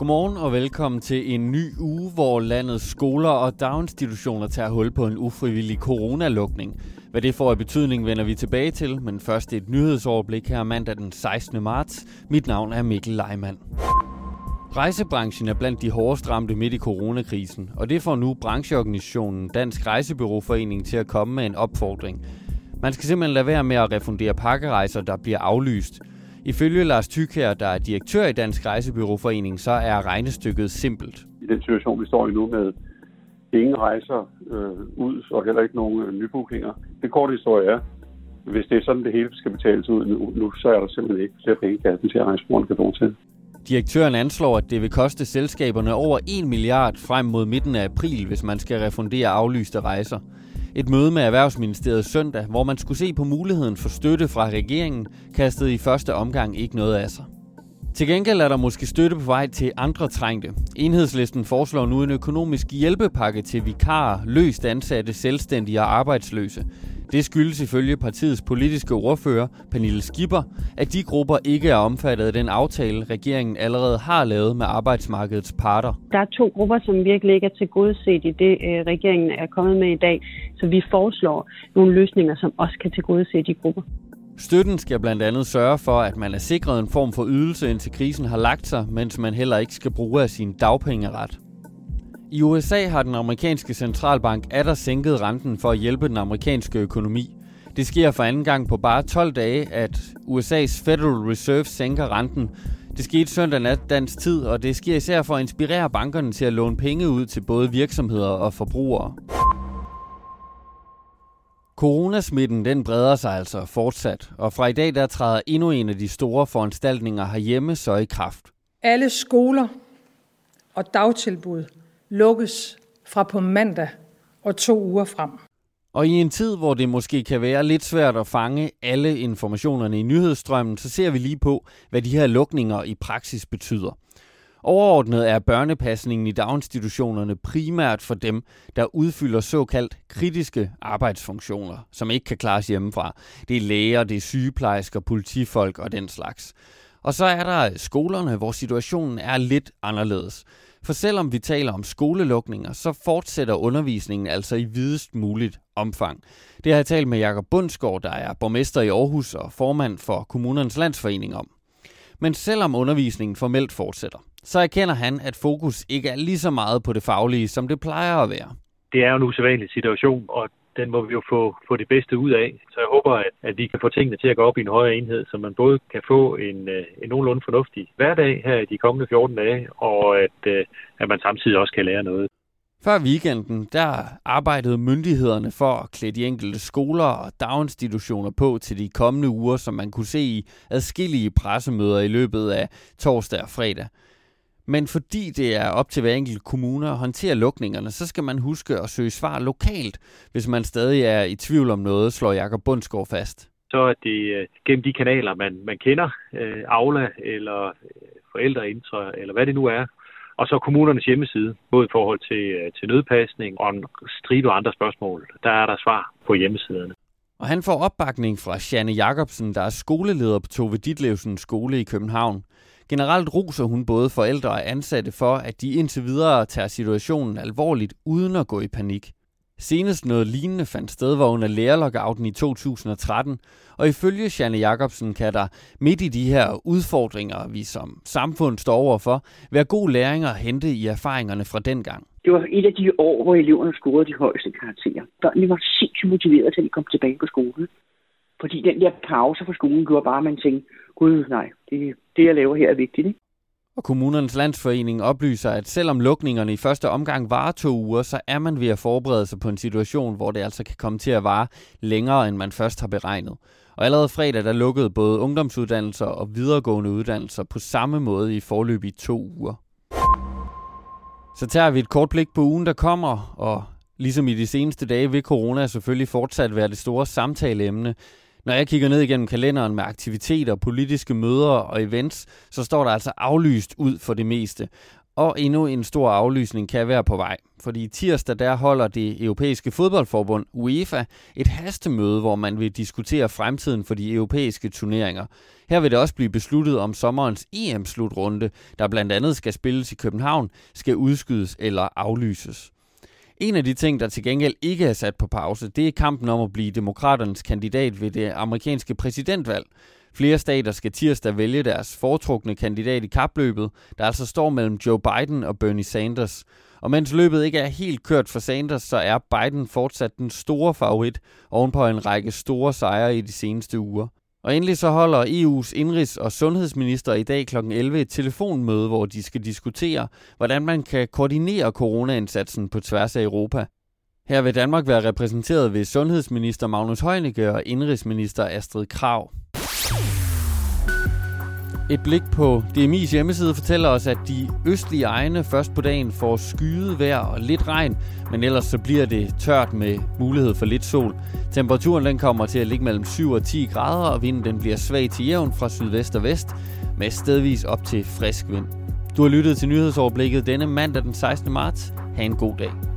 Godmorgen og velkommen til en ny uge, hvor landets skoler og daginstitutioner tager hul på en ufrivillig coronalukning. Hvad det får af betydning vender vi tilbage til, men først et nyhedsoverblik her mandag den 16. marts. Mit navn er Mikkel Leimann. Rejsebranchen er blandt de hårdest ramte midt i coronakrisen, og det får nu brancheorganisationen Dansk Rejsebyråforening til at komme med en opfordring. Man skal simpelthen lade være med at refundere pakkerejser, der bliver aflyst. Ifølge Lars Tykær, der er direktør i Dansk Rejsebyråforening, så er regnestykket simpelt. I den situation, vi står i nu med ingen rejser øh, ud, og heller ikke nogen øh, nybookinger. Det korte historie er, hvis det er sådan, det hele skal betales ud nu, nu så er der simpelthen ikke flere penge i kassen til at rejse kan bruge til. Direktøren anslår, at det vil koste selskaberne over 1 milliard frem mod midten af april, hvis man skal refundere aflyste rejser. Et møde med Erhvervsministeriet søndag, hvor man skulle se på muligheden for støtte fra regeringen, kastede i første omgang ikke noget af sig. Til gengæld er der måske støtte på vej til andre trængte. Enhedslisten foreslår nu en økonomisk hjælpepakke til vikarer, løst ansatte, selvstændige og arbejdsløse. Det skyldes ifølge partiets politiske ordfører, Pernille Skipper, at de grupper ikke er omfattet af den aftale, regeringen allerede har lavet med arbejdsmarkedets parter. Der er to grupper, som virkelig ikke er til godset i det, øh, regeringen er kommet med i dag. Så vi foreslår nogle løsninger, som også kan tilgodese de grupper. Støtten skal blandt andet sørge for, at man er sikret en form for ydelse, indtil krisen har lagt sig, mens man heller ikke skal bruge af sin dagpengeret. I USA har den amerikanske centralbank atter sænket renten for at hjælpe den amerikanske økonomi. Det sker for anden gang på bare 12 dage, at USA's Federal Reserve sænker renten. Det skete søndag nat dansk tid, og det sker især for at inspirere bankerne til at låne penge ud til både virksomheder og forbrugere. Coronasmitten den breder sig altså fortsat, og fra i dag der træder endnu en af de store foranstaltninger herhjemme så i kraft. Alle skoler og dagtilbud lukkes fra på mandag og to uger frem. Og i en tid, hvor det måske kan være lidt svært at fange alle informationerne i nyhedsstrømmen, så ser vi lige på, hvad de her lukninger i praksis betyder. Overordnet er børnepasningen i daginstitutionerne primært for dem, der udfylder såkaldt kritiske arbejdsfunktioner, som ikke kan klares hjemmefra. Det er læger, det er sygeplejersker, politifolk og den slags. Og så er der skolerne, hvor situationen er lidt anderledes. For selvom vi taler om skolelukninger, så fortsætter undervisningen altså i videst muligt omfang. Det har jeg talt med Jakob Bundsgaard, der er borgmester i Aarhus og formand for Kommunernes Landsforening om. Men selvom undervisningen formelt fortsætter, så erkender han, at fokus ikke er lige så meget på det faglige, som det plejer at være. Det er jo en usædvanlig situation, og den må vi jo få, få det bedste ud af. Så jeg håber, at, at vi kan få tingene til at gå op i en højere enhed, så man både kan få en, øh, en nogenlunde fornuftig hverdag her i de kommende 14 dage, og at, øh, at man samtidig også kan lære noget. Før weekenden, der arbejdede myndighederne for at klæde de enkelte skoler og daginstitutioner på til de kommende uger, som man kunne se i adskillige pressemøder i løbet af torsdag og fredag. Men fordi det er op til hver enkelt kommune at håndtere lukningerne, så skal man huske at søge svar lokalt, hvis man stadig er i tvivl om noget, slår Jakob Bundsgaard fast. Så er det øh, gennem de kanaler, man, man kender, øh, Aula eller øh, forældreintra, eller hvad det nu er, og så kommunernes hjemmeside, både i forhold til, øh, til nødpasning og en stribe andre spørgsmål. Der er der svar på hjemmesiderne. Og han får opbakning fra Janne Jacobsen, der er skoleleder på Tove Ditlevsen skole i København. Generelt roser hun både forældre og ansatte for, at de indtil videre tager situationen alvorligt uden at gå i panik. Senest noget lignende fandt sted var under lærerlockouten i 2013, og ifølge Janne Jacobsen kan der midt i de her udfordringer, vi som samfund står overfor, være god læring at hente i erfaringerne fra den gang. Det var et af de år, hvor eleverne scorede de højeste karakterer. Børnene var sindssygt motiverede, til at komme tilbage på skolen. Fordi den der pause fra skolen gjorde bare, at man tænkte, gud nej, det, det jeg laver her er vigtigt. Ikke? Og kommunernes landsforening oplyser, at selvom lukningerne i første omgang varer to uger, så er man ved at forberede sig på en situation, hvor det altså kan komme til at vare længere, end man først har beregnet. Og allerede fredag, der lukkede både ungdomsuddannelser og videregående uddannelser på samme måde i forløb i to uger. Så tager vi et kort blik på ugen, der kommer, og ligesom i de seneste dage vil corona selvfølgelig fortsat være det store samtaleemne. Når jeg kigger ned igennem kalenderen med aktiviteter, politiske møder og events, så står der altså aflyst ud for det meste. Og endnu en stor aflysning kan være på vej. Fordi tirsdag der holder det europæiske fodboldforbund UEFA et hastemøde, hvor man vil diskutere fremtiden for de europæiske turneringer. Her vil det også blive besluttet om sommerens EM-slutrunde, der blandt andet skal spilles i København, skal udskydes eller aflyses. En af de ting, der til gengæld ikke er sat på pause, det er kampen om at blive demokraternes kandidat ved det amerikanske præsidentvalg. Flere stater skal tirsdag vælge deres foretrukne kandidat i kapløbet, der altså står mellem Joe Biden og Bernie Sanders. Og mens løbet ikke er helt kørt for Sanders, så er Biden fortsat den store favorit ovenpå en række store sejre i de seneste uger. Og endelig så holder EU's indrigs- og sundhedsminister i dag kl. 11 et telefonmøde, hvor de skal diskutere, hvordan man kan koordinere coronaindsatsen på tværs af Europa. Her vil Danmark være repræsenteret ved sundhedsminister Magnus Heunicke og indrigsminister Astrid Krav. Et blik på DMI's hjemmeside fortæller os, at de østlige egne først på dagen får skyet vejr og lidt regn, men ellers så bliver det tørt med mulighed for lidt sol. Temperaturen den kommer til at ligge mellem 7 og 10 grader, og vinden den bliver svag til jævn fra sydvest og vest, med stedvis op til frisk vind. Du har lyttet til nyhedsoverblikket denne mandag den 16. marts. Ha' en god dag.